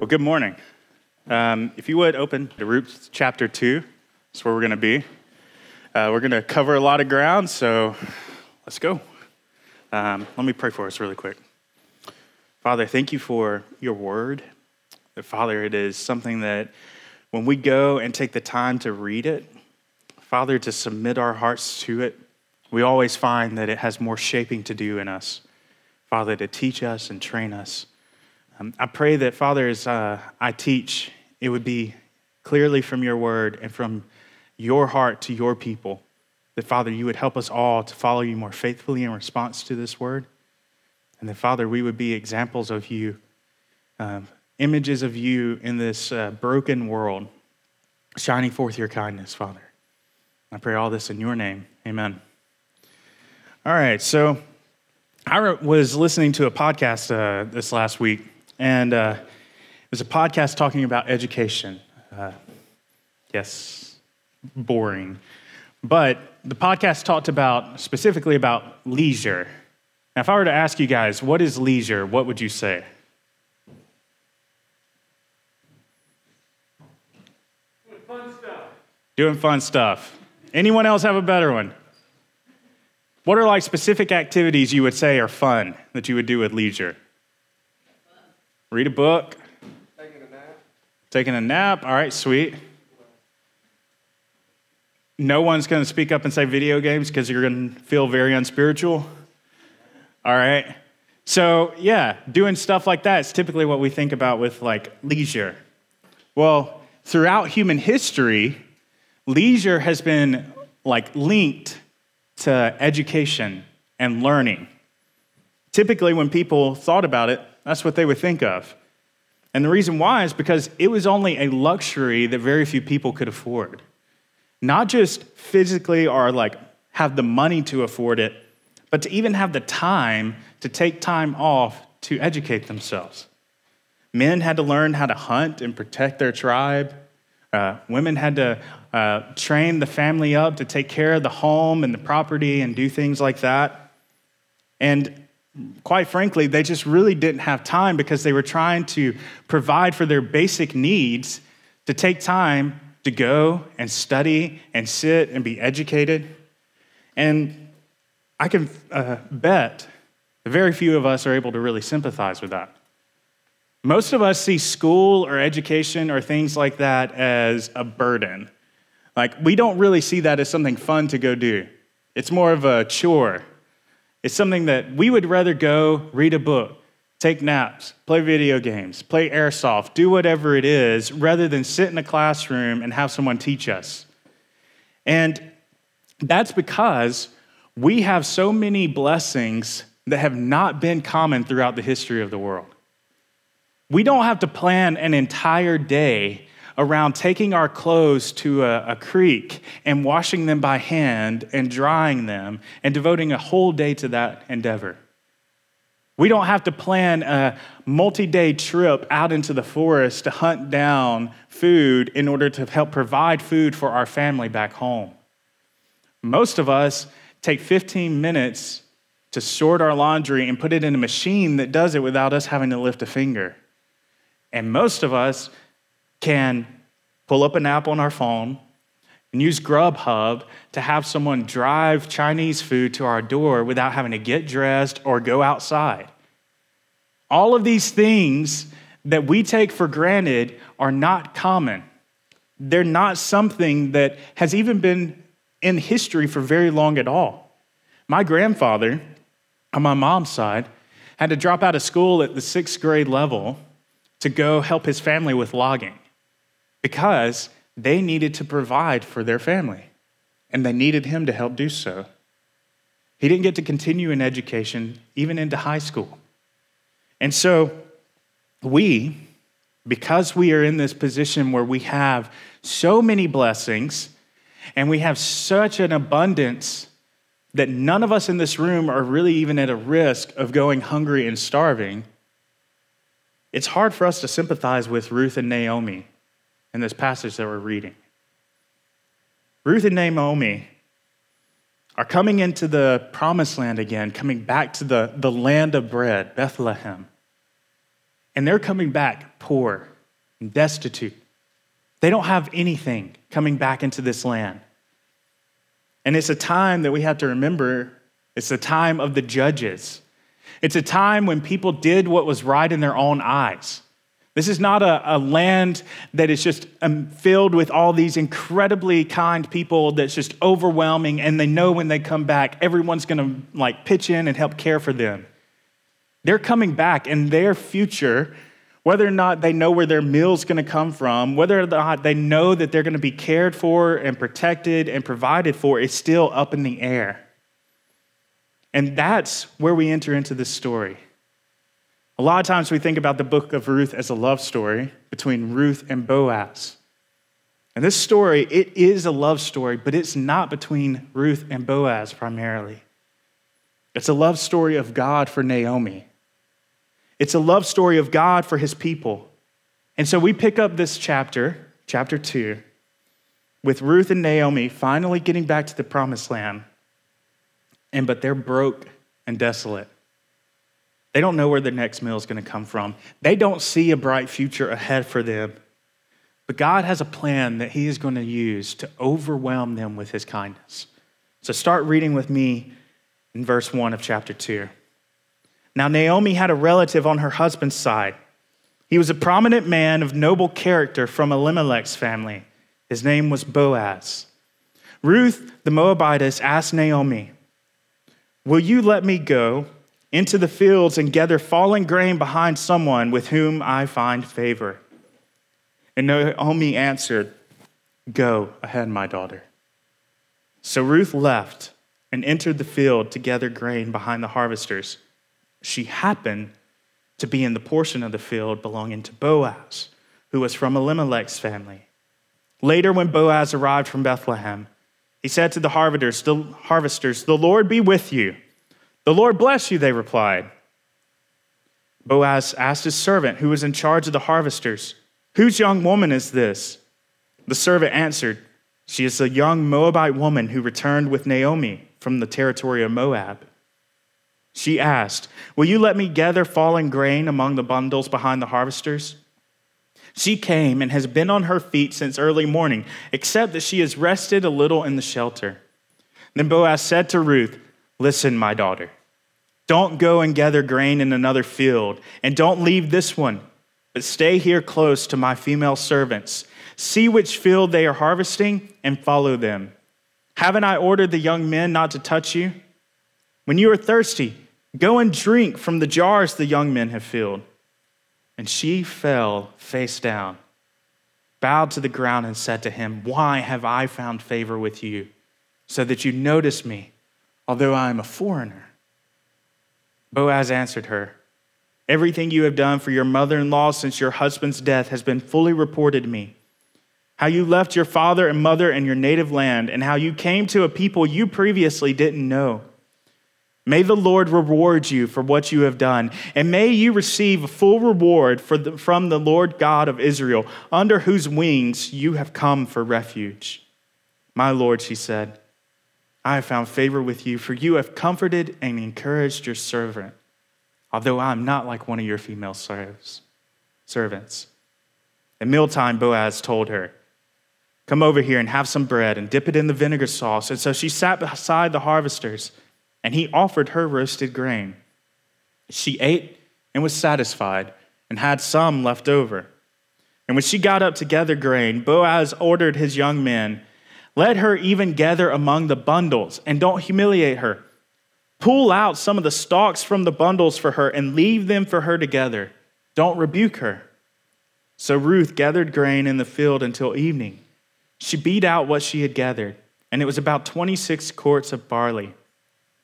Well, good morning. Um, if you would open to Ruth chapter 2, that's where we're going to be. Uh, we're going to cover a lot of ground, so let's go. Um, let me pray for us really quick. Father, thank you for your word. Father, it is something that when we go and take the time to read it, Father, to submit our hearts to it, we always find that it has more shaping to do in us. Father, to teach us and train us. Um, I pray that, Father, as uh, I teach, it would be clearly from your word and from your heart to your people. That, Father, you would help us all to follow you more faithfully in response to this word. And that, Father, we would be examples of you, um, images of you in this uh, broken world, shining forth your kindness, Father. I pray all this in your name. Amen. All right, so I was listening to a podcast uh, this last week and uh, it was a podcast talking about education. Uh, yes, boring. But the podcast talked about specifically about leisure. Now, if I were to ask you guys, what is leisure, what would you say? Doing fun stuff. Doing fun stuff. Anyone else have a better one? What are like specific activities you would say are fun that you would do with leisure? Read a book. Taking a nap. Taking a nap. All right, sweet. No one's going to speak up and say video games because you're going to feel very unspiritual. All right. So, yeah, doing stuff like that is typically what we think about with like leisure. Well, throughout human history, leisure has been like linked to education and learning. Typically, when people thought about it, that's what they would think of. And the reason why is because it was only a luxury that very few people could afford. Not just physically or like have the money to afford it, but to even have the time to take time off to educate themselves. Men had to learn how to hunt and protect their tribe. Uh, women had to uh, train the family up to take care of the home and the property and do things like that. And quite frankly, they just really didn't have time because they were trying to provide for their basic needs to take time to go and study and sit and be educated. And I can uh, bet very few of us are able to really sympathize with that. Most of us see school or education or things like that as a burden. Like, we don't really see that as something fun to go do. It's more of a chore. It's something that we would rather go read a book, take naps, play video games, play airsoft, do whatever it is, rather than sit in a classroom and have someone teach us. And that's because we have so many blessings that have not been common throughout the history of the world. We don't have to plan an entire day around taking our clothes to a, a, creek and washing them by hand and drying them and devoting a whole day to that endeavor. We don't have to plan a multi day trip out into the forest to hunt down food in order to help provide food for our family back home. Most of us take 15 minutes to sort our laundry and put it in a machine that does it without us having to lift a finger. And most of us can pull up an app on our phone and use Grubhub to have someone drive Chinese food to our door without having to get dressed or go outside. All of these things that we take for granted are not common. They're not something that has even been in history for very long at all. My grandfather, on my mom's side, had to drop out of school at the sixth grade level to go help his family with logging because they needed to provide for their family and they needed him to help do so. He didn't get to continue in education even into high school. And so, we, because we are in this position where we have so many blessings and we have such an abundance that none of us in this room are really even at a risk of going hungry and starving, it's hard for us to sympathize with Ruth and Naomi in this passage that we're reading. Ruth and Naomi are coming into the promised land again, coming back to the, the land of bread, Bethlehem. and they're coming back poor and destitute. They don't have anything coming back into this land. And it's a time that we have to remember it's a time of the judges. It's a time when people did what was right in their own eyes. This is not a, a land that is just um, filled with all these incredibly kind people that's just overwhelming, and they know when they come back, everyone's gonna like pitch in and help care for them. They're coming back, and their future, whether or not they know where their meal's gonna come from, whether or not they know that they're gonna be cared for and protected and provided for, is still up in the air. And that's where we enter into this story. A lot of times we think about the book of Ruth as a love story between Ruth and Boaz. And this story, it is a love story, but it's not between Ruth and Boaz primarily. It's a love story of God for Naomi. It's a love story of God for his people. And so we pick up this chapter, chapter 2, with Ruth and Naomi finally getting back to the promised land and but they're broke and desolate. They don't know where their next meal is going to come from. They don't see a bright future ahead for them. But God has a plan that He is going to use to overwhelm them with His kindness. So start reading with me in verse 1 of chapter 2. Now, Naomi had a relative on her husband's side. He was a prominent man of noble character from Elimelech's family. His name was Boaz. Ruth, the Moabitess, asked Naomi, Will you let me go into the fields and gather fallen grain behind someone with whom I find favor? And Naomi answered, Go ahead, my daughter. So Ruth left and entered the field to gather grain behind the harvesters. She happened to be in the portion of the field belonging to Boaz, who was from Elimelech's family. Later, when Boaz arrived from Bethlehem, he said to the harvesters, the harvesters, The Lord be with you. The Lord bless you, they replied. Boaz asked his servant, who was in charge of the harvesters, Whose young woman is this? The servant answered, She is a young Moabite woman who returned with Naomi from the territory of Moab. She asked, Will you let me gather fallen grain among the bundles behind the harvesters? She came and has been on her feet since early morning, except that she has rested a little in the shelter. Then Boaz said to Ruth, Listen, my daughter, don't go and gather grain in another field, and don't leave this one, but stay here close to my female servants. See which field they are harvesting and follow them. Haven't I ordered the young men not to touch you? When you are thirsty, go and drink from the jars the young men have filled. And she fell face down, bowed to the ground, and said to him, Why have I found favor with you, so that you notice me, although I am a foreigner? Boaz answered her, Everything you have done for your mother in law since your husband's death has been fully reported to me. How you left your father and mother and your native land, and how you came to a people you previously didn't know. May the Lord reward you for what you have done, and may you receive a full reward the, from the Lord God of Israel, under whose wings you have come for refuge. My Lord, she said, I have found favor with you, for you have comforted and encouraged your servant, although I am not like one of your female servants. At mealtime, Boaz told her, Come over here and have some bread and dip it in the vinegar sauce. And so she sat beside the harvesters and he offered her roasted grain. She ate and was satisfied and had some left over. And when she got up to gather grain, Boaz ordered his young men, Let her even gather among the bundles, and don't humiliate her. Pull out some of the stalks from the bundles for her and leave them for her together. Don't rebuke her. So Ruth gathered grain in the field until evening. She beat out what she had gathered, and it was about 26 quarts of barley.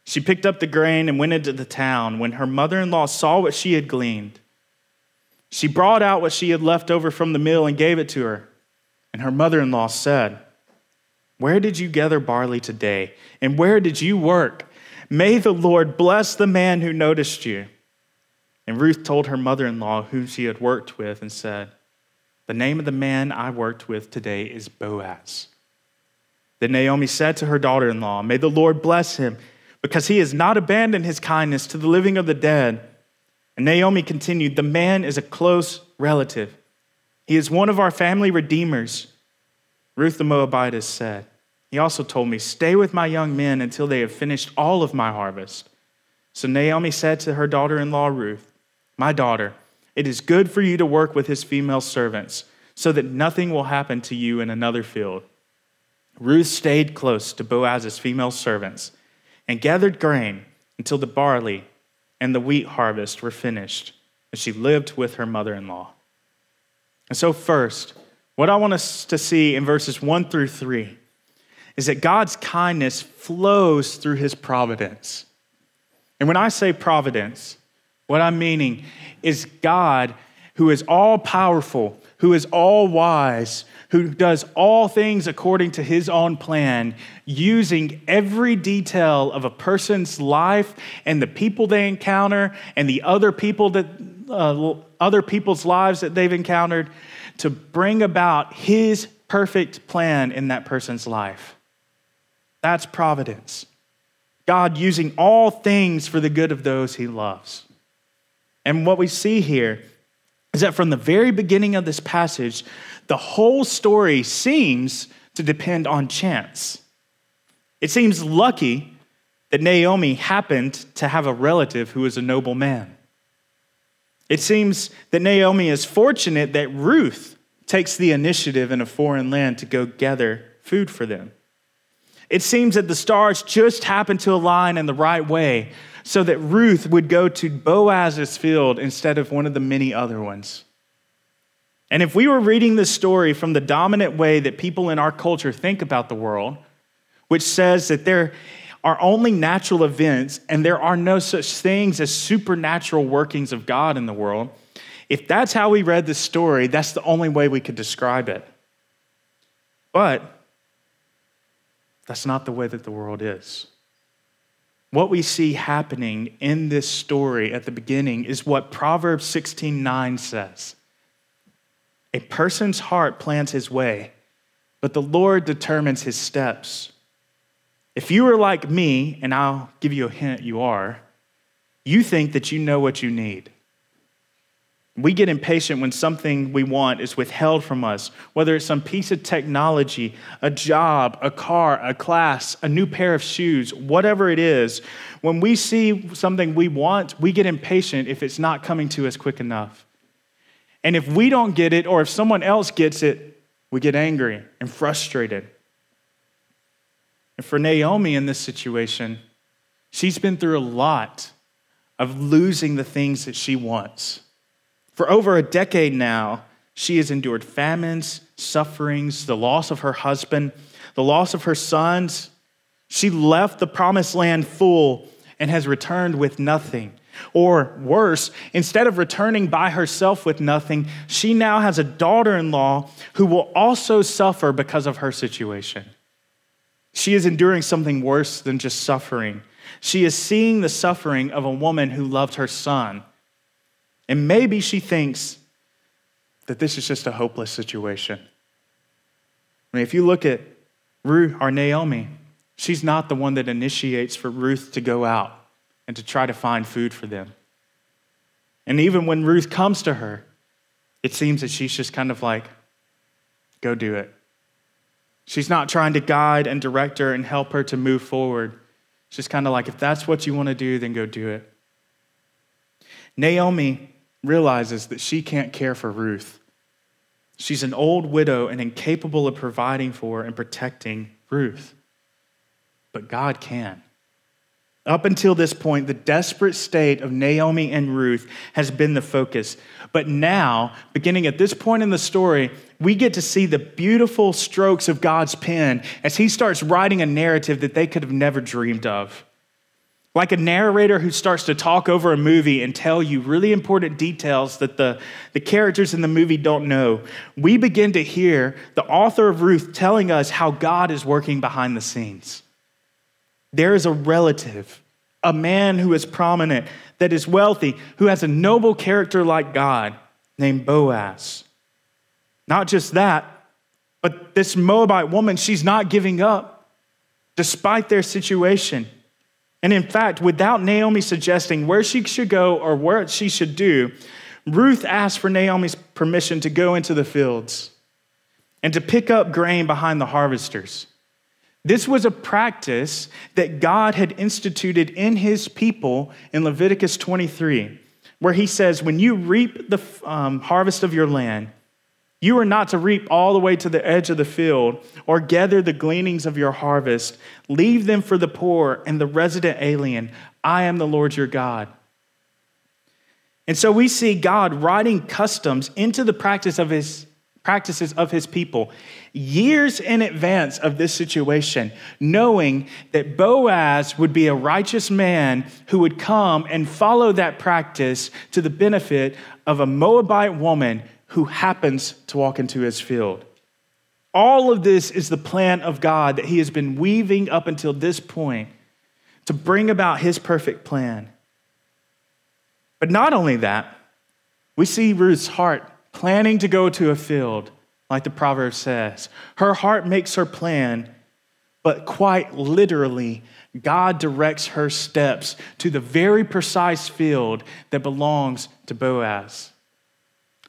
She picked up the grain and went into the town. When her mother in law saw what she had gleaned, she brought out what she had left over from the mill and gave it to her. And her mother in law said, Where did you gather barley today? And where did you work? May the Lord bless the man who noticed you. And Ruth told her mother in law whom she had worked with and said, The name of the man I worked with today is Boaz. Then Naomi said to her daughter in law, May the Lord bless him because he has not abandoned his kindness to the living of the dead. And Naomi continued, The man is a close relative. He is one of our family redeemers. Ruth the Moabitess said, He also told me, Stay with my young men until they have finished all of my harvest. So Naomi said to her daughter in law, Ruth, My daughter, it is good for you to work with his female servants, so that nothing will happen to you in another field. Ruth stayed close to Boaz's female servants and gathered grain until the barley and the wheat harvest were finished, and she lived with her mother in law. And so, first, what I want us to see in verses 1 through 3 is that God's kindness flows through his providence. And when I say providence, what I'm meaning is God, who is all powerful, who is all wise, who does all things according to his own plan, using every detail of a person's life and the people they encounter and the other people that uh, other people's lives that they've encountered to bring about his perfect plan in that person's life. That's providence. God using all things for the good of those he loves. And what we see here is that from the very beginning of this passage, the whole story seems to depend on chance. It seems lucky that Naomi happened to have a relative who was a noble man. It seems that Naomi is fortunate that Ruth takes the initiative in a foreign land to go gather food for them. It seems that the stars just happened to align in the right way so that Ruth would go to Boaz's field instead of one of the many other ones. And if we were reading this story from the dominant way that people in our culture think about the world, which says that there are only natural events and there are no such things as supernatural workings of God in the world, if that's how we read this story, that's the only way we could describe it. But that's not the way that the world is. What we see happening in this story at the beginning is what Proverbs 16:9 says. A person's heart plans his way, but the Lord determines his steps. If you are like me, and I'll give you a hint, you are, you think that you know what you need. We get impatient when something we want is withheld from us, whether it's some piece of technology, a job, a car, a class, a new pair of shoes, whatever it is. When we see something we want, we get impatient if it's not coming to us quick enough. And if we don't get it, or if someone else gets it, we get angry and frustrated. And for Naomi in this situation, she's been through a lot of losing the things that she wants. For over a decade now, she has endured famines, sufferings, the loss of her husband, the loss of her sons. She left the promised land full and has returned with nothing. Or worse, instead of returning by herself with nothing, she now has a daughter in law who will also suffer because of her situation. She is enduring something worse than just suffering. She is seeing the suffering of a woman who loved her son. And maybe she thinks that this is just a hopeless situation. I mean, if you look at Ruth or Naomi, she's not the one that initiates for Ruth to go out and to try to find food for them. And even when Ruth comes to her, it seems that she's just kind of like, go do it. She's not trying to guide and direct her and help her to move forward. She's kind of like, if that's what you want to do, then go do it. Naomi realizes that she can't care for Ruth. She's an old widow and incapable of providing for and protecting Ruth. But God can. Up until this point, the desperate state of Naomi and Ruth has been the focus. But now, beginning at this point in the story, we get to see the beautiful strokes of God's pen as he starts writing a narrative that they could have never dreamed of. Like a narrator who starts to talk over a movie and tell you really important details that the, the characters in the movie don't know, we begin to hear the author of Ruth telling us how God is working behind the scenes. There is a relative, a man who is prominent, that is wealthy, who has a noble character like God, named Boaz. Not just that, but this Moabite woman, she's not giving up despite their situation. And in fact, without Naomi suggesting where she should go or what she should do, Ruth asked for Naomi's permission to go into the fields and to pick up grain behind the harvesters. This was a practice that God had instituted in his people in Leviticus 23, where he says, When you reap the um, harvest of your land, you are not to reap all the way to the edge of the field or gather the gleanings of your harvest. Leave them for the poor and the resident alien. I am the Lord your God. And so we see God writing customs into the practice of his practices of his people years in advance of this situation, knowing that Boaz would be a righteous man who would come and follow that practice to the benefit of a Moabite woman who happens to walk into his field. All of this is the plan of God that he has been weaving up until this point to bring about his perfect plan. But not only that, we see Ruth's heart planning to go to a field, like the proverb says. Her heart makes her plan, but quite literally, God directs her steps to the very precise field that belongs to Boaz.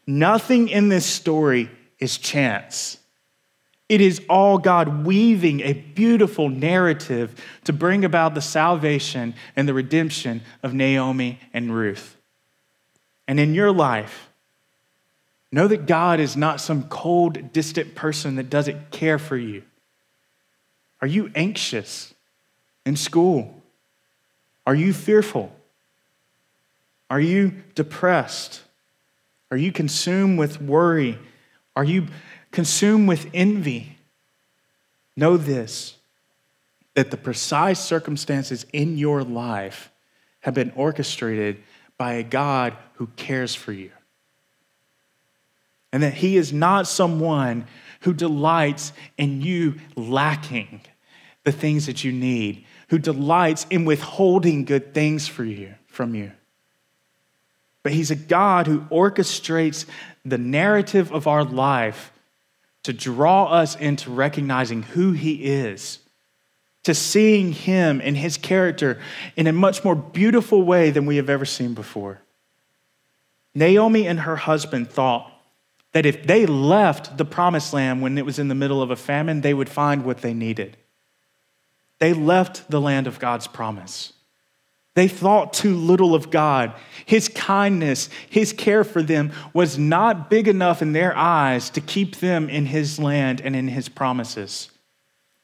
Nothing in this story is chance. It is all God weaving a beautiful narrative to bring about the salvation and the redemption of Naomi and Ruth. And in your life, know that God is not some cold, distant person that doesn't care for you. Are you anxious in school? Are you fearful? Are you depressed? Are you consumed with worry? Are you consumed with envy? Know this that the precise circumstances in your life have been orchestrated by a God who cares for you. And that He is not someone who delights in you lacking the things that you need, who delights in withholding good things for you from you. But He's a God who orchestrates the narrative of our life to draw us into recognizing who He is to seeing him and his character in a much more beautiful way than we have ever seen before. Naomi and her husband thought that if they left the promised land when it was in the middle of a famine, they would find what they needed. They left the land of God's promise. They thought too little of God. His kindness, His care for them was not big enough in their eyes to keep them in His land and in His promises.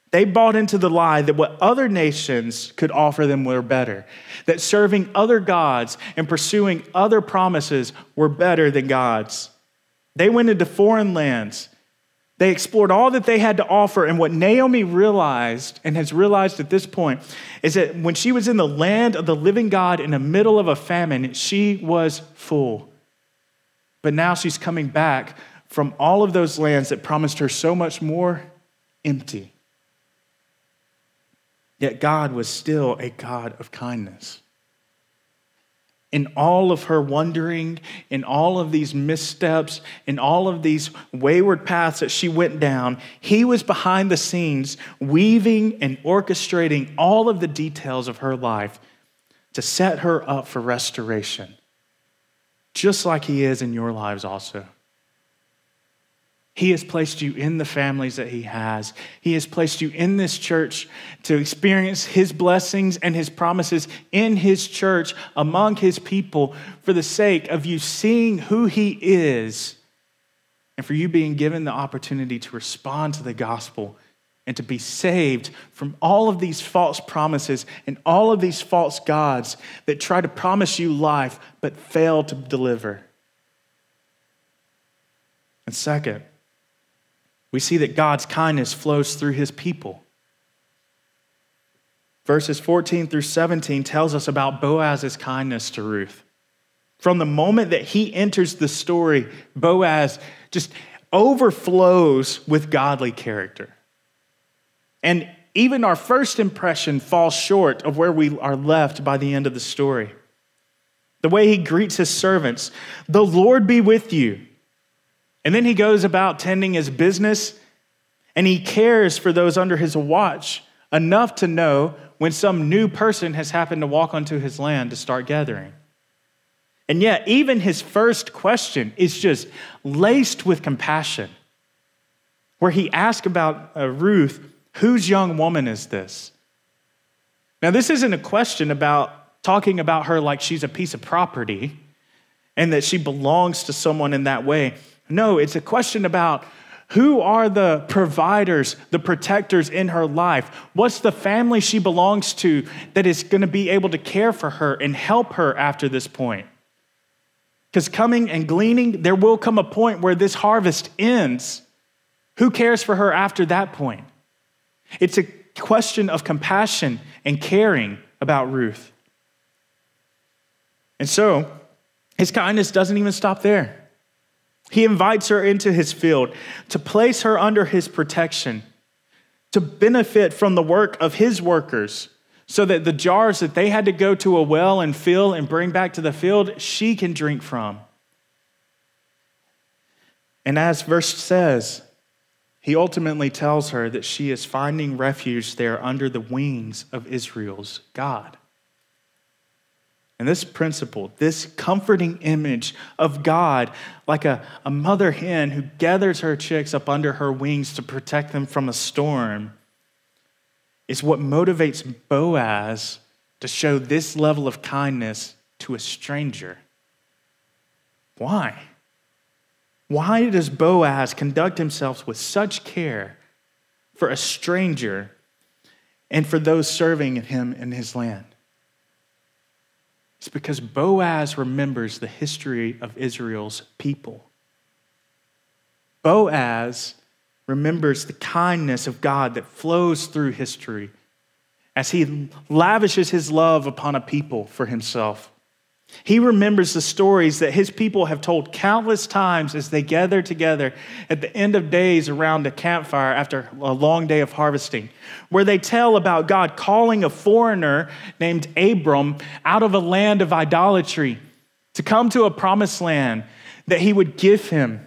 They bought into the lie that what other nations could offer them were better, that serving other gods and pursuing other promises were better than God's. They went into foreign lands. They explored all that they had to offer. And what Naomi realized, and has realized at this point, is that when she was in the land of the living God in the middle of a famine, she was full. But now she's coming back from all of those lands that promised her so much more empty. Yet God was still a God of kindness. In all of her wandering, in all of these missteps, in all of these wayward paths that she went down, He was behind the scenes, weaving and orchestrating all of the details of her life to set her up for restoration, just like He is in your lives also. He has placed you in the families that He has. He has placed you in this church to experience His blessings and His promises in His church among His people for the sake of you seeing who He is and for you being given the opportunity to respond to the gospel and to be saved from all of these false promises and all of these false gods that try to promise you life but fail to deliver. And second, we see that God's kindness flows through his people. Verses 14 through 17 tells us about Boaz's kindness to Ruth. From the moment that he enters the story, Boaz just overflows with godly character. And even our first impression falls short of where we are left by the end of the story. The way he greets his servants, the Lord be with you. And then he goes about tending his business and he cares for those under his watch enough to know when some new person has happened to walk onto his land to start gathering. And yet, even his first question is just laced with compassion, where he asks about uh, Ruth, whose young woman is this? Now, this isn't a question about talking about her like she's a piece of property and that she belongs to someone in that way. No, it's a question about who are the providers, the protectors in her life? What's the family she belongs to that is going to be able to care for her and help her after this point? Because coming and gleaning, there will come a point where this harvest ends. Who cares for her after that point? It's a question of compassion and caring about Ruth. And so, his kindness doesn't even stop there. He invites her into his field to place her under his protection, to benefit from the work of his workers, so that the jars that they had to go to a well and fill and bring back to the field, she can drink from. And as verse says, he ultimately tells her that she is finding refuge there under the wings of Israel's God. And this principle, this comforting image of God, like a, a mother hen who gathers her chicks up under her wings to protect them from a storm, is what motivates Boaz to show this level of kindness to a stranger. Why? Why does Boaz conduct himself with such care for a stranger and for those serving him in his land? It's because Boaz remembers the history of Israel's people. Boaz remembers the kindness of God that flows through history as he lavishes his love upon a people for himself. He remembers the stories that his people have told countless times as they gather together at the end of days around a campfire after a long day of harvesting, where they tell about God calling a foreigner named Abram out of a land of idolatry to come to a promised land that he would give him.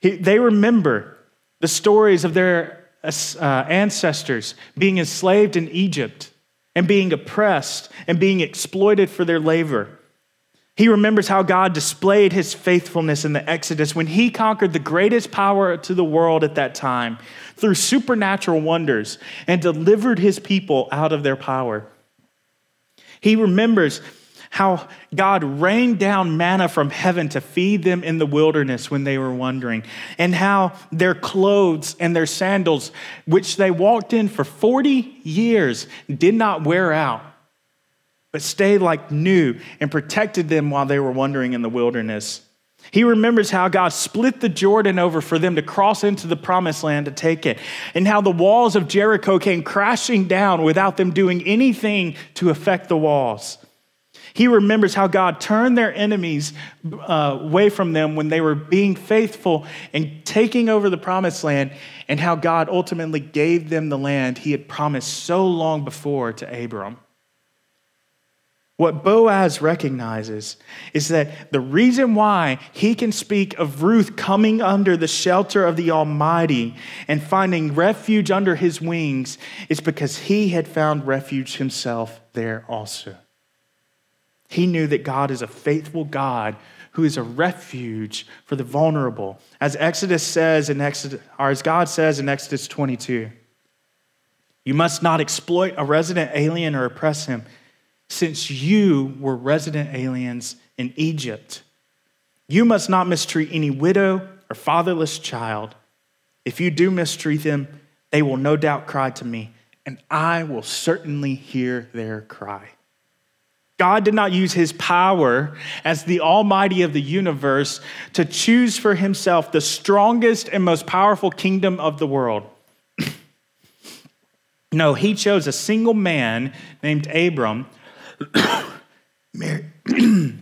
He, they remember the stories of their uh, ancestors being enslaved in Egypt and being oppressed and being exploited for their labor. He remembers how God displayed his faithfulness in the Exodus when he conquered the greatest power to the world at that time through supernatural wonders and delivered his people out of their power. He remembers how God rained down manna from heaven to feed them in the wilderness when they were wandering, and how their clothes and their sandals, which they walked in for 40 years, did not wear out, but stayed like new and protected them while they were wandering in the wilderness. He remembers how God split the Jordan over for them to cross into the promised land to take it, and how the walls of Jericho came crashing down without them doing anything to affect the walls. He remembers how God turned their enemies uh, away from them when they were being faithful and taking over the promised land, and how God ultimately gave them the land he had promised so long before to Abram. What Boaz recognizes is that the reason why he can speak of Ruth coming under the shelter of the Almighty and finding refuge under his wings is because he had found refuge himself there also. He knew that God is a faithful God who is a refuge for the vulnerable. As Exodus says in Exodus, or as God says in Exodus 22, you must not exploit a resident alien or oppress him, since you were resident aliens in Egypt. You must not mistreat any widow or fatherless child. If you do mistreat them, they will no doubt cry to me, and I will certainly hear their cry. God did not use his power as the Almighty of the universe to choose for himself the strongest and most powerful kingdom of the world. no, he chose a single man named Abram, married,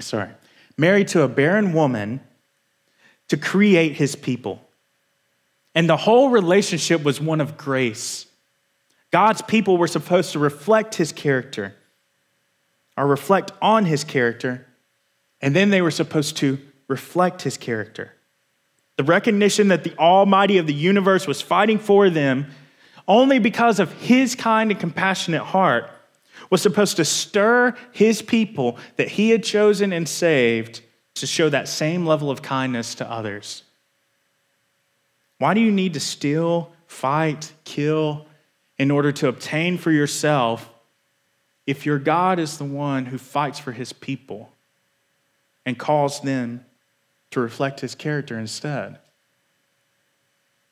sorry, married to a barren woman to create his people. And the whole relationship was one of grace. God's people were supposed to reflect his character or reflect on his character, and then they were supposed to reflect his character. The recognition that the Almighty of the universe was fighting for them only because of his kind and compassionate heart was supposed to stir his people that he had chosen and saved to show that same level of kindness to others. Why do you need to steal, fight, kill in order to obtain for yourself if your God is the one who fights for his people and calls them to reflect his character instead?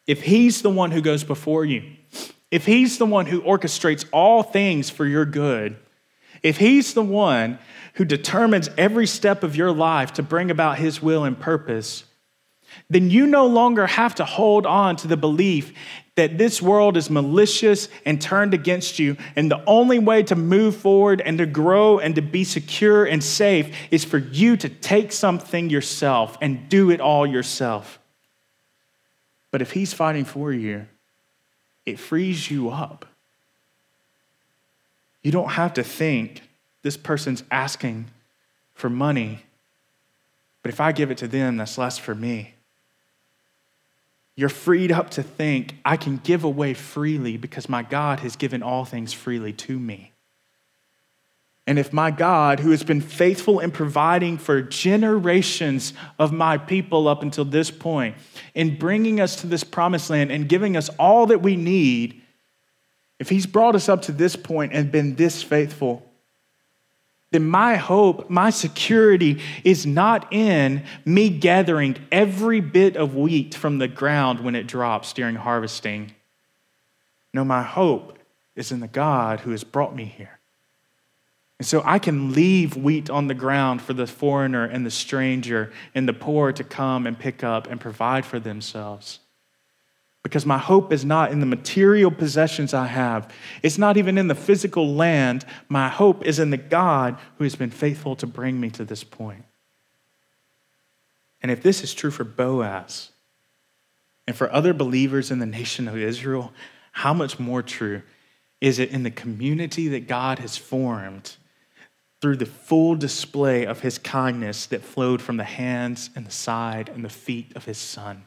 If he's the one who goes before you, if he's the one who orchestrates all things for your good, if he's the one who determines every step of your life to bring about his will and purpose, then you no longer have to hold on to the belief that this world is malicious and turned against you. And the only way to move forward and to grow and to be secure and safe is for you to take something yourself and do it all yourself. But if he's fighting for you, it frees you up. You don't have to think this person's asking for money, but if I give it to them, that's less for me. You're freed up to think, I can give away freely because my God has given all things freely to me. And if my God, who has been faithful in providing for generations of my people up until this point, in bringing us to this promised land and giving us all that we need, if he's brought us up to this point and been this faithful, then my hope, my security is not in me gathering every bit of wheat from the ground when it drops during harvesting. No, my hope is in the God who has brought me here. And so I can leave wheat on the ground for the foreigner and the stranger and the poor to come and pick up and provide for themselves. Because my hope is not in the material possessions I have. It's not even in the physical land. My hope is in the God who has been faithful to bring me to this point. And if this is true for Boaz and for other believers in the nation of Israel, how much more true is it in the community that God has formed through the full display of his kindness that flowed from the hands and the side and the feet of his son?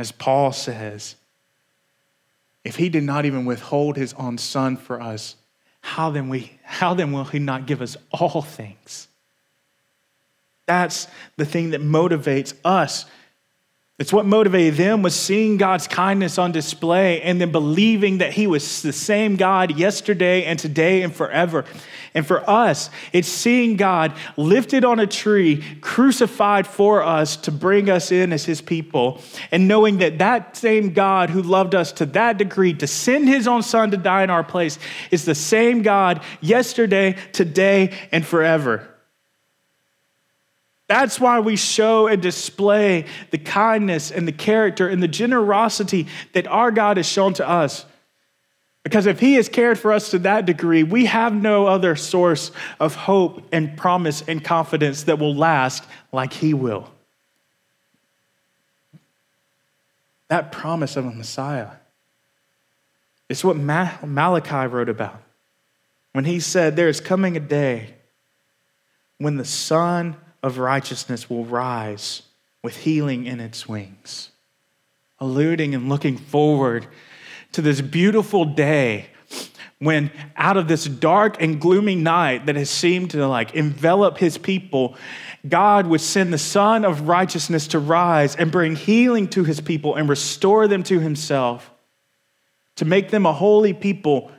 As Paul says, if he did not even withhold his own son for us, how then, we, how then will he not give us all things? That's the thing that motivates us it's what motivated them was seeing God's kindness on display and then believing that he was the same God yesterday and today and forever. And for us, it's seeing God lifted on a tree, crucified for us to bring us in as his people, and knowing that that same God who loved us to that degree to send his own son to die in our place is the same God yesterday, today, and forever. That's why we show and display the kindness and the character and the generosity that our God has shown to us. Because if He has cared for us to that degree, we have no other source of hope and promise and confidence that will last like He will. That promise of a Messiah. It's what Malachi wrote about when he said, There is coming a day when the Son of righteousness will rise with healing in its wings, alluding and looking forward to this beautiful day when out of this dark and gloomy night that has seemed to like envelop his people god would send the son of righteousness to rise and bring healing to his people and restore them to himself to make them a holy people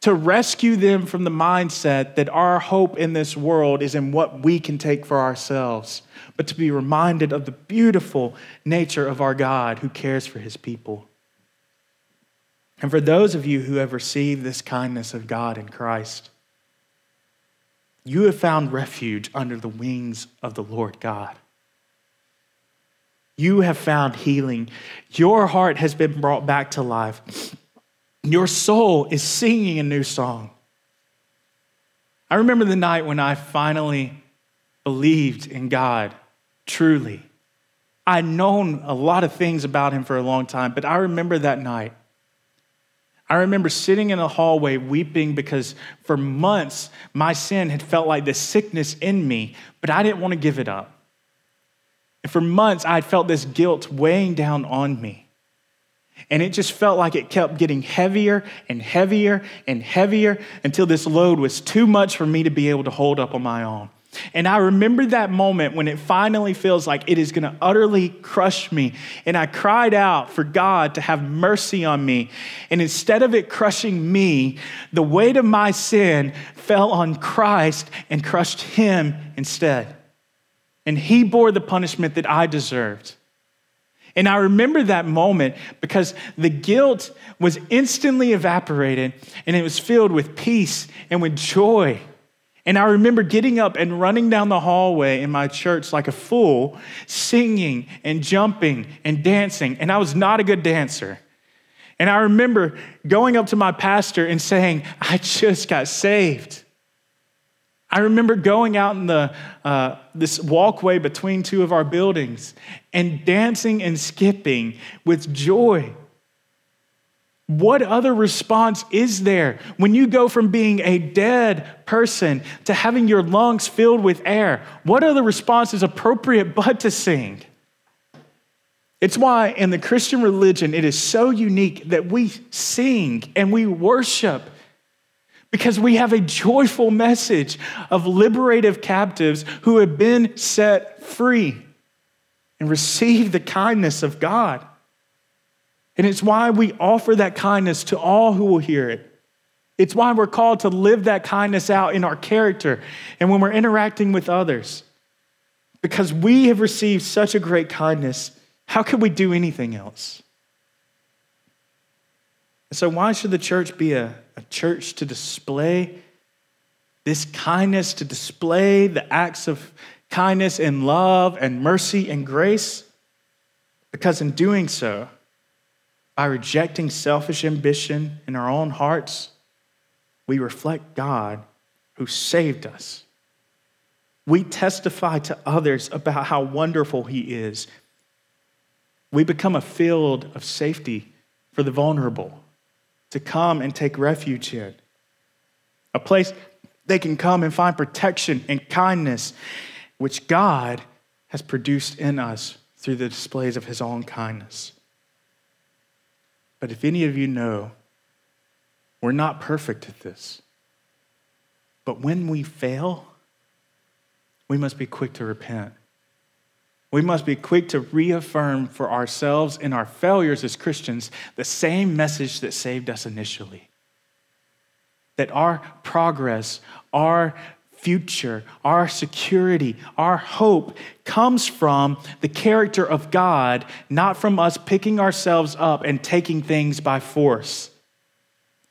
to rescue them from the mindset that our hope in this world is in what we can take for ourselves, but to be reminded of the beautiful nature of our God who cares for his people. And for those of you who have received this kindness of God in Christ, you have found refuge under the wings of the Lord God. You have found healing. Your heart has been brought back to life. Your soul is singing a new song. I remember the night when I finally believed in God truly. I'd known a lot of things about him for a long time, but I remember that night. I remember sitting in a hallway weeping because for months my sin had felt like this sickness in me, but I didn't want to give it up. And for months, I had felt this guilt weighing down on me. And it just felt like it kept getting heavier and heavier and heavier until this load was too much for me to be able to hold up on my own. And I remember that moment when it finally feels like it is going to utterly crush me. And I cried out for God to have mercy on me. And instead of it crushing me, the weight of my sin fell on Christ and crushed him instead. And he bore the punishment that I deserved. And I remember that moment because the guilt was instantly evaporated and it was filled with peace and with joy. And I remember getting up and running down the hallway in my church like a fool, singing and jumping and dancing. And I was not a good dancer. And I remember going up to my pastor and saying, I just got saved. I remember going out in the, uh, this walkway between two of our buildings and dancing and skipping with joy. What other response is there when you go from being a dead person to having your lungs filled with air? What other response is appropriate but to sing? It's why in the Christian religion it is so unique that we sing and we worship because we have a joyful message of liberative captives who have been set free and received the kindness of God. And it's why we offer that kindness to all who will hear it. It's why we're called to live that kindness out in our character and when we're interacting with others. Because we have received such a great kindness, how could we do anything else? So, why should the church be a, a church to display this kindness, to display the acts of kindness and love and mercy and grace? Because in doing so, by rejecting selfish ambition in our own hearts, we reflect God who saved us. We testify to others about how wonderful He is. We become a field of safety for the vulnerable to come and take refuge in, a place they can come and find protection and kindness, which God has produced in us through the displays of his own kindness. But if any of you know, we're not perfect at this. But when we fail, we must be quick to repent. We must be quick to reaffirm for ourselves in our failures as Christians the same message that saved us initially. That our progress, our future, our security, our hope comes from the character of God, not from us picking ourselves up and taking things by force.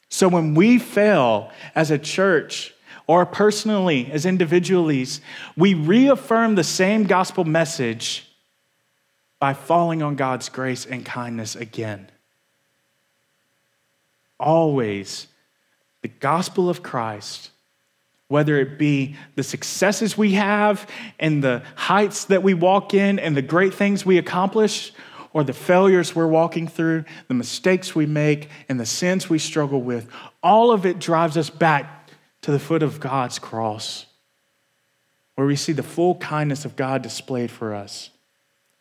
So when we fail as a church, or personally as individuals, we reaffirm the same gospel message by falling on God's grace and kindness again. Always, the gospel of Christ, whether it be the successes we have and the heights that we walk in and the great things we accomplish, or the failures we're walking through, the mistakes we make, and the sins we struggle with, all of it drives us back to the foot of God's cross, where we see the full kindness of God displayed for us.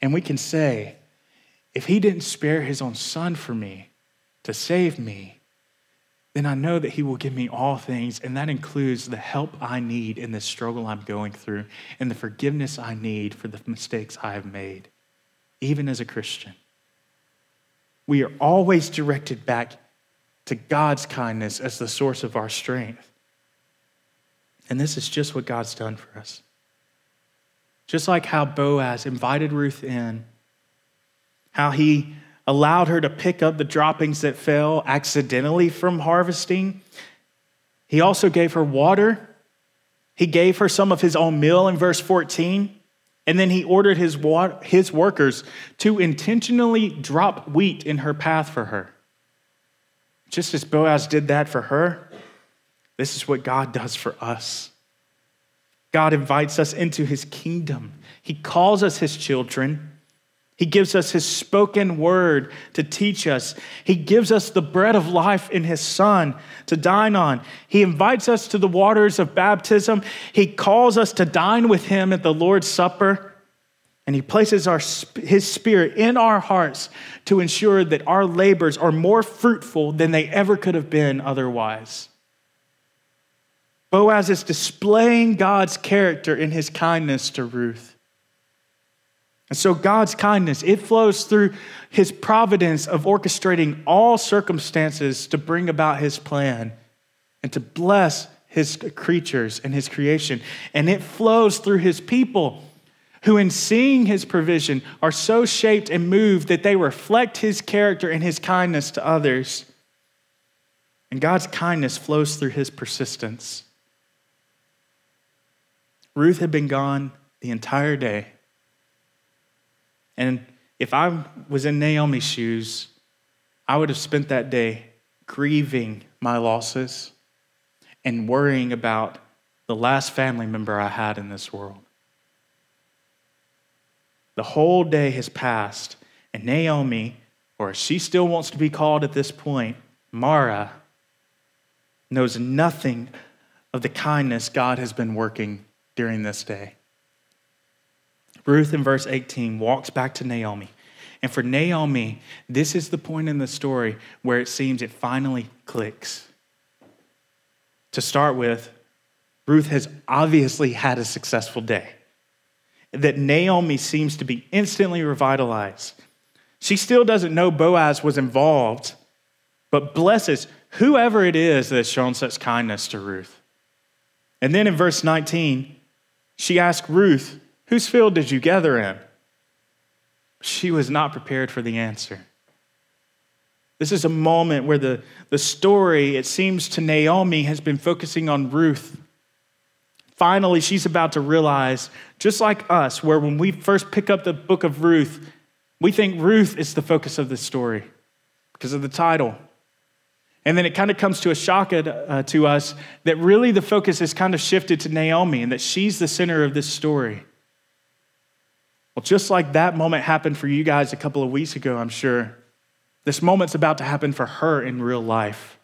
And we can say, if He didn't spare His own Son for me to save me, then I know that He will give me all things, and that includes the help I need in this struggle I'm going through and the forgiveness I need for the mistakes I have made, even as a Christian. We are always directed back to God's kindness as the source of our strength. And this is just what God's done for us. Just like how Boaz invited Ruth in, how he allowed her to pick up the droppings that fell accidentally from harvesting. He also gave her water. He gave her some of his own meal in verse 14. And then he ordered his, his workers to intentionally drop wheat in her path for her. Just as Boaz did that for her, this is what God does for us. God invites us into his kingdom. He calls us his children. He gives us his spoken word to teach us. He gives us the bread of life in his son to dine on. He invites us to the waters of baptism. He calls us to dine with him at the Lord's Supper. And he places our, his spirit in our hearts to ensure that our labors are more fruitful than they ever could have been otherwise. Boaz is displaying God's character in his kindness to Ruth. And so God's kindness, it flows through his providence of orchestrating all circumstances to bring about his plan and to bless his creatures and his creation. And it flows through his people who, in seeing his provision, are so shaped and moved that they reflect his character and his kindness to others. And God's kindness flows through his persistence. Ruth had been gone the entire day. And if I was in Naomi's shoes, I would have spent that day grieving my losses and worrying about the last family member I had in this world. The whole day has passed, and Naomi, or she still wants to be called at this point, Mara, knows nothing of the kindness God has been working during this day. Ruth in verse 18 walks back to Naomi. And for Naomi, this is the point in the story where it seems it finally clicks. To start with, Ruth has obviously had a successful day. That Naomi seems to be instantly revitalized. She still doesn't know Boaz was involved, but blesses whoever it is that has shown such kindness to Ruth. And then in verse 19, she asked Ruth, Whose field did you gather in? She was not prepared for the answer. This is a moment where the, the story, it seems to Naomi, has been focusing on Ruth. Finally, she's about to realize, just like us, where when we first pick up the book of Ruth, we think Ruth is the focus of the story because of the title. And then it kind of comes to a shock at, uh, to us that really the focus is kind of shifted to Naomi and that she's the center of this story. Well, just like that moment happened for you guys a couple of weeks ago, I'm sure, this moment's about to happen for her in real life.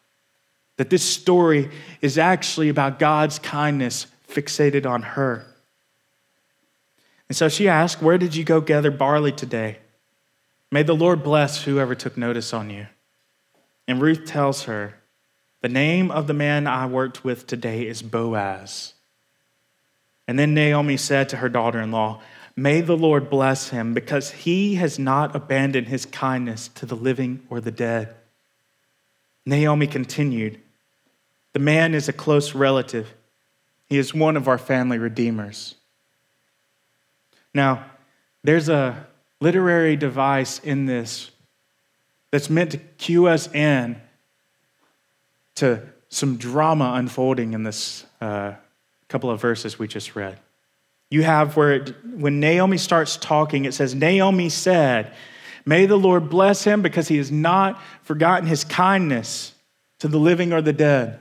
That this story is actually about God's kindness fixated on her. And so she asked, Where did you go gather barley today? May the Lord bless whoever took notice on you. And Ruth tells her, The name of the man I worked with today is Boaz. And then Naomi said to her daughter in law, May the Lord bless him, because he has not abandoned his kindness to the living or the dead. Naomi continued, The man is a close relative. He is one of our family redeemers. Now, there's a literary device in this that's meant to cue us in to some drama unfolding in this uh, couple of verses we just read. You have where it, when Naomi starts talking, it says, Naomi said, May the Lord bless him because he has not forgotten his kindness to the living or the dead.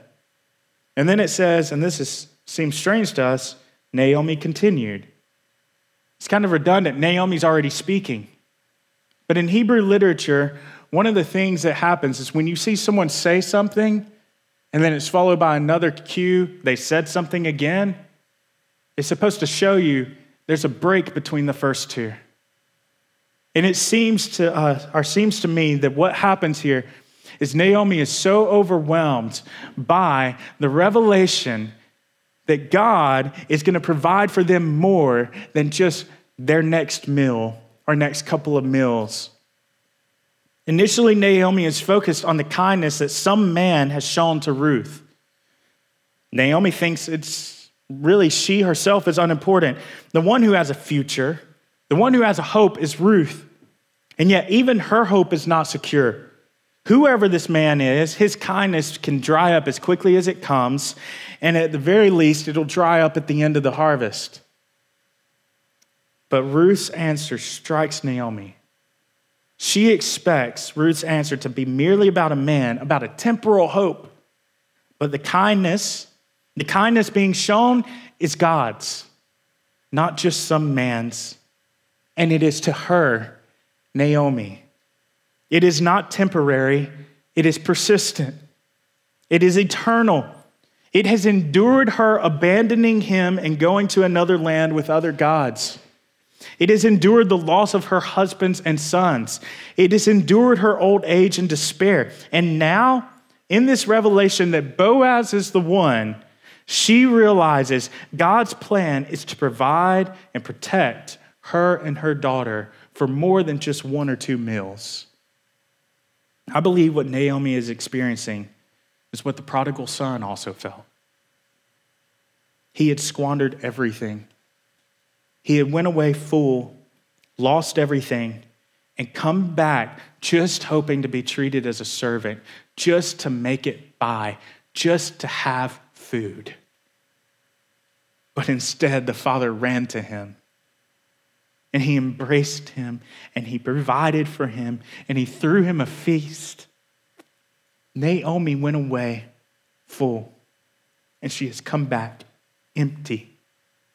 And then it says, and this is, seems strange to us, Naomi continued. It's kind of redundant. Naomi's already speaking. But in Hebrew literature, one of the things that happens is when you see someone say something and then it's followed by another cue, they said something again, it's supposed to show you there's a break between the first two. And it seems to us, or seems to me that what happens here is Naomi is so overwhelmed by the revelation that God is going to provide for them more than just their next meal or next couple of meals. Initially, Naomi is focused on the kindness that some man has shown to Ruth. Naomi thinks it's really she herself is unimportant. The one who has a future, the one who has a hope is Ruth. And yet, even her hope is not secure. Whoever this man is, his kindness can dry up as quickly as it comes, and at the very least, it'll dry up at the end of the harvest. But Ruth's answer strikes Naomi. She expects Ruth's answer to be merely about a man, about a temporal hope. But the kindness, the kindness being shown is God's, not just some man's. And it is to her, Naomi. It is not temporary, it is persistent, it is eternal. It has endured her abandoning him and going to another land with other gods. It has endured the loss of her husbands and sons. It has endured her old age and despair. And now, in this revelation that Boaz is the one, she realizes God's plan is to provide and protect her and her daughter for more than just one or two meals. I believe what Naomi is experiencing is what the prodigal son also felt. He had squandered everything. He had went away full, lost everything, and come back just hoping to be treated as a servant, just to make it by, just to have food. But instead, the father ran to him and he embraced him and he provided for him and he threw him a feast. Naomi went away full and she has come back empty,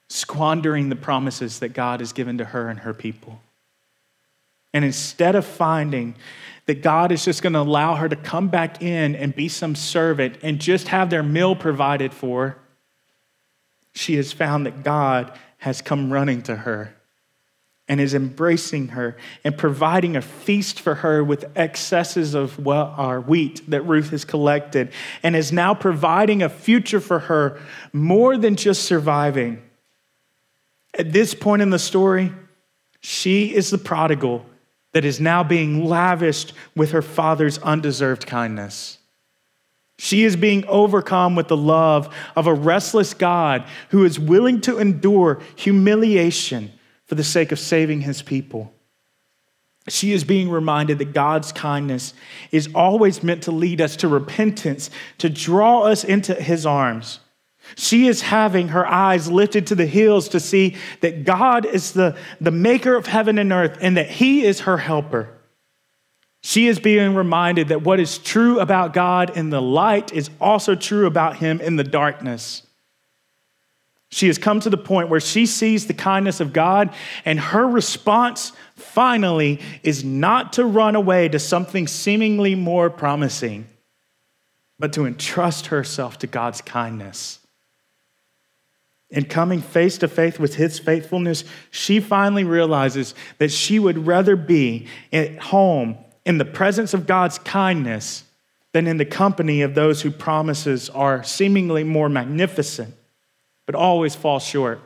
squandering the promises that God has given to her and her people. And instead of finding that God is just going to allow her to come back in and be some servant and just have their meal provided for, she has found that God has come running to her and is embracing her and providing a feast for her with excesses of well, our wheat that Ruth has collected, and is now providing a future for her more than just surviving. At this point in the story, she is the prodigal that is now being lavished with her father's undeserved kindness. She is being overcome with the love of a restless God who is willing to endure humiliation for the sake of saving his people. She is being reminded that God's kindness is always meant to lead us to repentance, to draw us into his arms. She is having her eyes lifted to the hills to see that God is the, the maker of heaven and earth and that he is her helper. She is being reminded that what is true about God in the light is also true about him in the darkness. She has come to the point where she sees the kindness of God, and her response finally is not to run away to something seemingly more promising, but to entrust herself to God's kindness. In coming face to face with his faithfulness, she finally realizes that she would rather be at home in the presence of God's kindness than in the company of those whose promises are seemingly more magnificent but always fall short.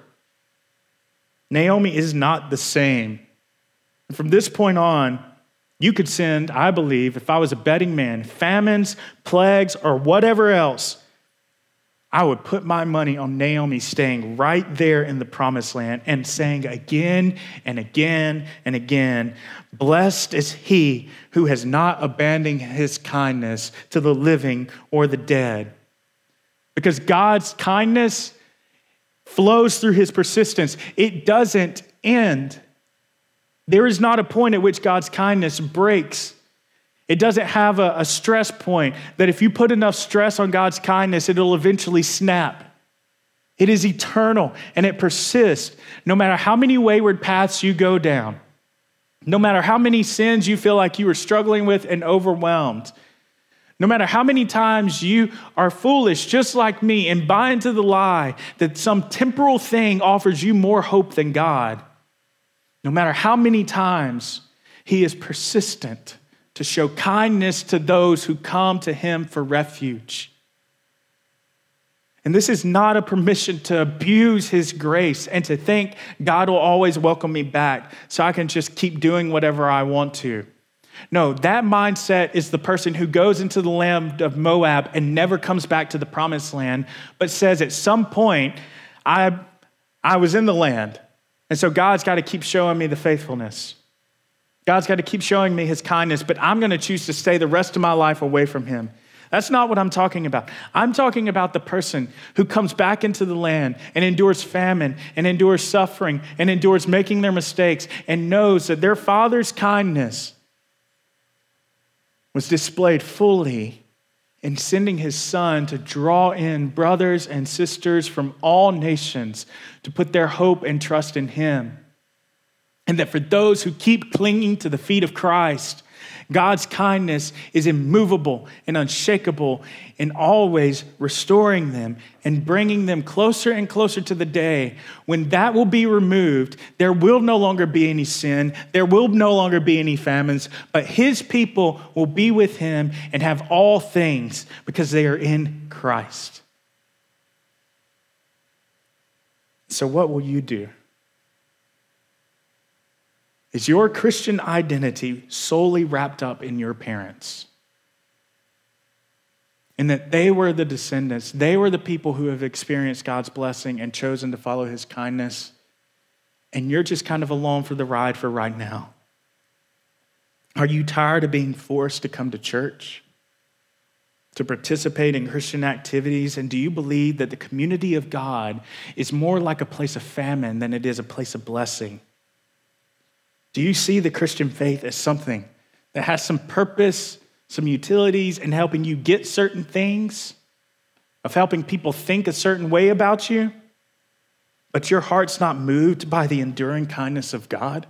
Naomi is not the same. And from this point on, you could send, I believe, if I was a betting man, famines, plagues, or whatever else, I would put my money on Naomi staying right there in the promised land and saying again and again and again, Blessed is he who has not abandoned his kindness to the living or the dead. Because God's kindness flows through his persistence. It doesn't end. There is not a point at which God's kindness breaks. It doesn't have a, a, stress point that if you put enough stress on God's kindness, it'll eventually snap. It is eternal and it persists no matter how many wayward paths you go down, no matter how many sins you feel like you are struggling with and overwhelmed. No matter how many times you are foolish, just like me, and buy into the lie that some temporal thing offers you more hope than God, no matter how many times He is persistent to show kindness to those who come to Him for refuge. And this is not a permission to abuse His grace and to think God will always welcome me back so I can just keep doing whatever I want to. No, that mindset is the person who goes into the land of Moab and never comes back to the promised land, but says at some point, I, I was in the land. And so God's got to keep showing me the faithfulness. God's got to keep showing me his kindness, but I'm going to choose to stay the rest of my life away from him. That's not what I'm talking about. I'm talking about the person who comes back into the land and endures famine and endures suffering and endures making their mistakes and knows that their father's kindness was displayed fully in sending his son to draw in brothers and sisters from all nations to put their hope and trust in him. And that for those who keep clinging to the feet of Christ, God's kindness is immovable and unshakable and always restoring them and bringing them closer and closer to the day when that will be removed. There will no longer be any sin, there will no longer be any famines, but his people will be with him and have all things because they are in Christ. So, what will you do? Is your Christian identity solely wrapped up in your parents? And that they were the descendants, they were the people who have experienced God's blessing and chosen to follow his kindness. And you're just kind of along for the ride for right now. Are you tired of being forced to come to church, to participate in Christian activities? And do you believe that the community of God is more like a place of famine than it is a place of blessing? Do you see the Christian faith as something that has some purpose, some utilities in helping you get certain things, of helping people think a certain way about you, but your heart's not moved by the enduring kindness of God?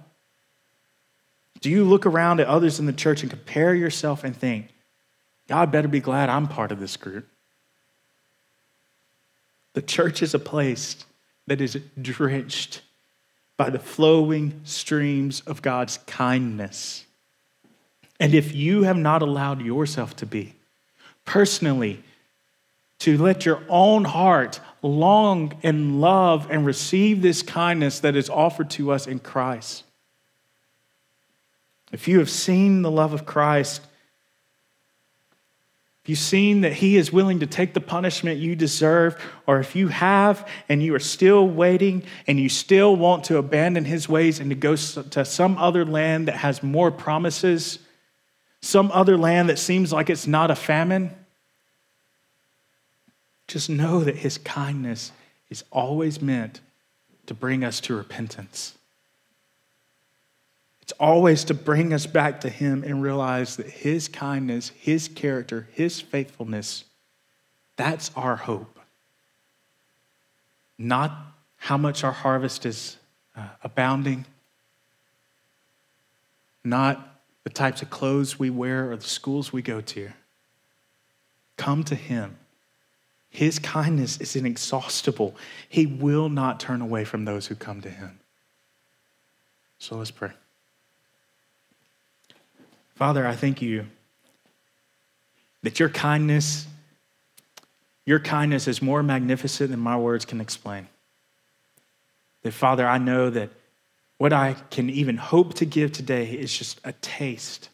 Do you look around at others in the church and compare yourself and think, God better be glad I'm part of this group? The church is a place that is drenched by the flowing streams of God's kindness. And if you have not allowed yourself to be, personally, to let your own heart long and love and receive this kindness that is offered to us in Christ, if you have seen the love of Christ you've seen that He is willing to take the punishment you deserve, or if you have and you are still waiting and you still want to abandon His ways and to go to some other land that has more promises, some other land that seems like it's not a famine, just know that His kindness is always meant to bring us to repentance. It's always to bring us back to Him and realize that His kindness, His character, His faithfulness, that's our hope. Not how much our harvest is uh, abounding, not the types of clothes we wear or the schools we go to. Come to Him. His kindness is inexhaustible. He will not turn away from those who come to Him. So let's pray. Father, I thank you that your kindness, your kindness is more magnificent than my words can explain. That, Father, I know that what I can even hope to give today is just a taste.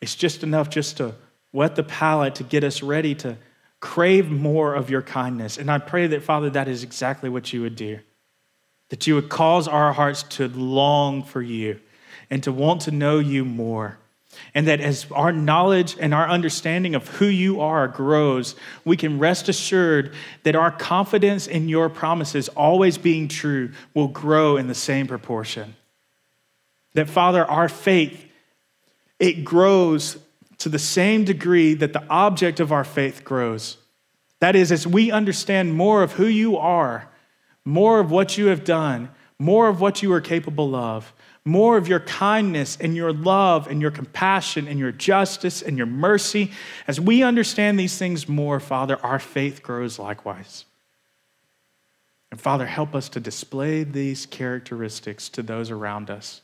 It's just enough just to wet the palate to get us ready to crave more of your kindness. And I pray that, Father, that is exactly what you would do. That you would cause our hearts to long for you and to want to know you more. And that as our knowledge and our understanding of who you are grows, we can rest assured that our confidence in your promises always being true will grow in the same proportion. That, Father, our faith, it grows to the same degree that the object of our faith grows. That is, as we understand more of who you are, more of what you have done, more of what you are capable of, more of your kindness and your love and your compassion and your justice and your mercy. As we understand these things more, Father, our faith grows likewise. And Father, help us to display these characteristics to those around us,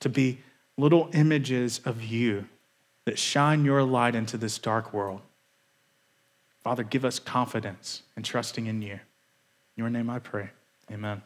to be little images of you that shine your light into this dark world. Father, give us confidence and trusting in you. In your name I pray. Amen.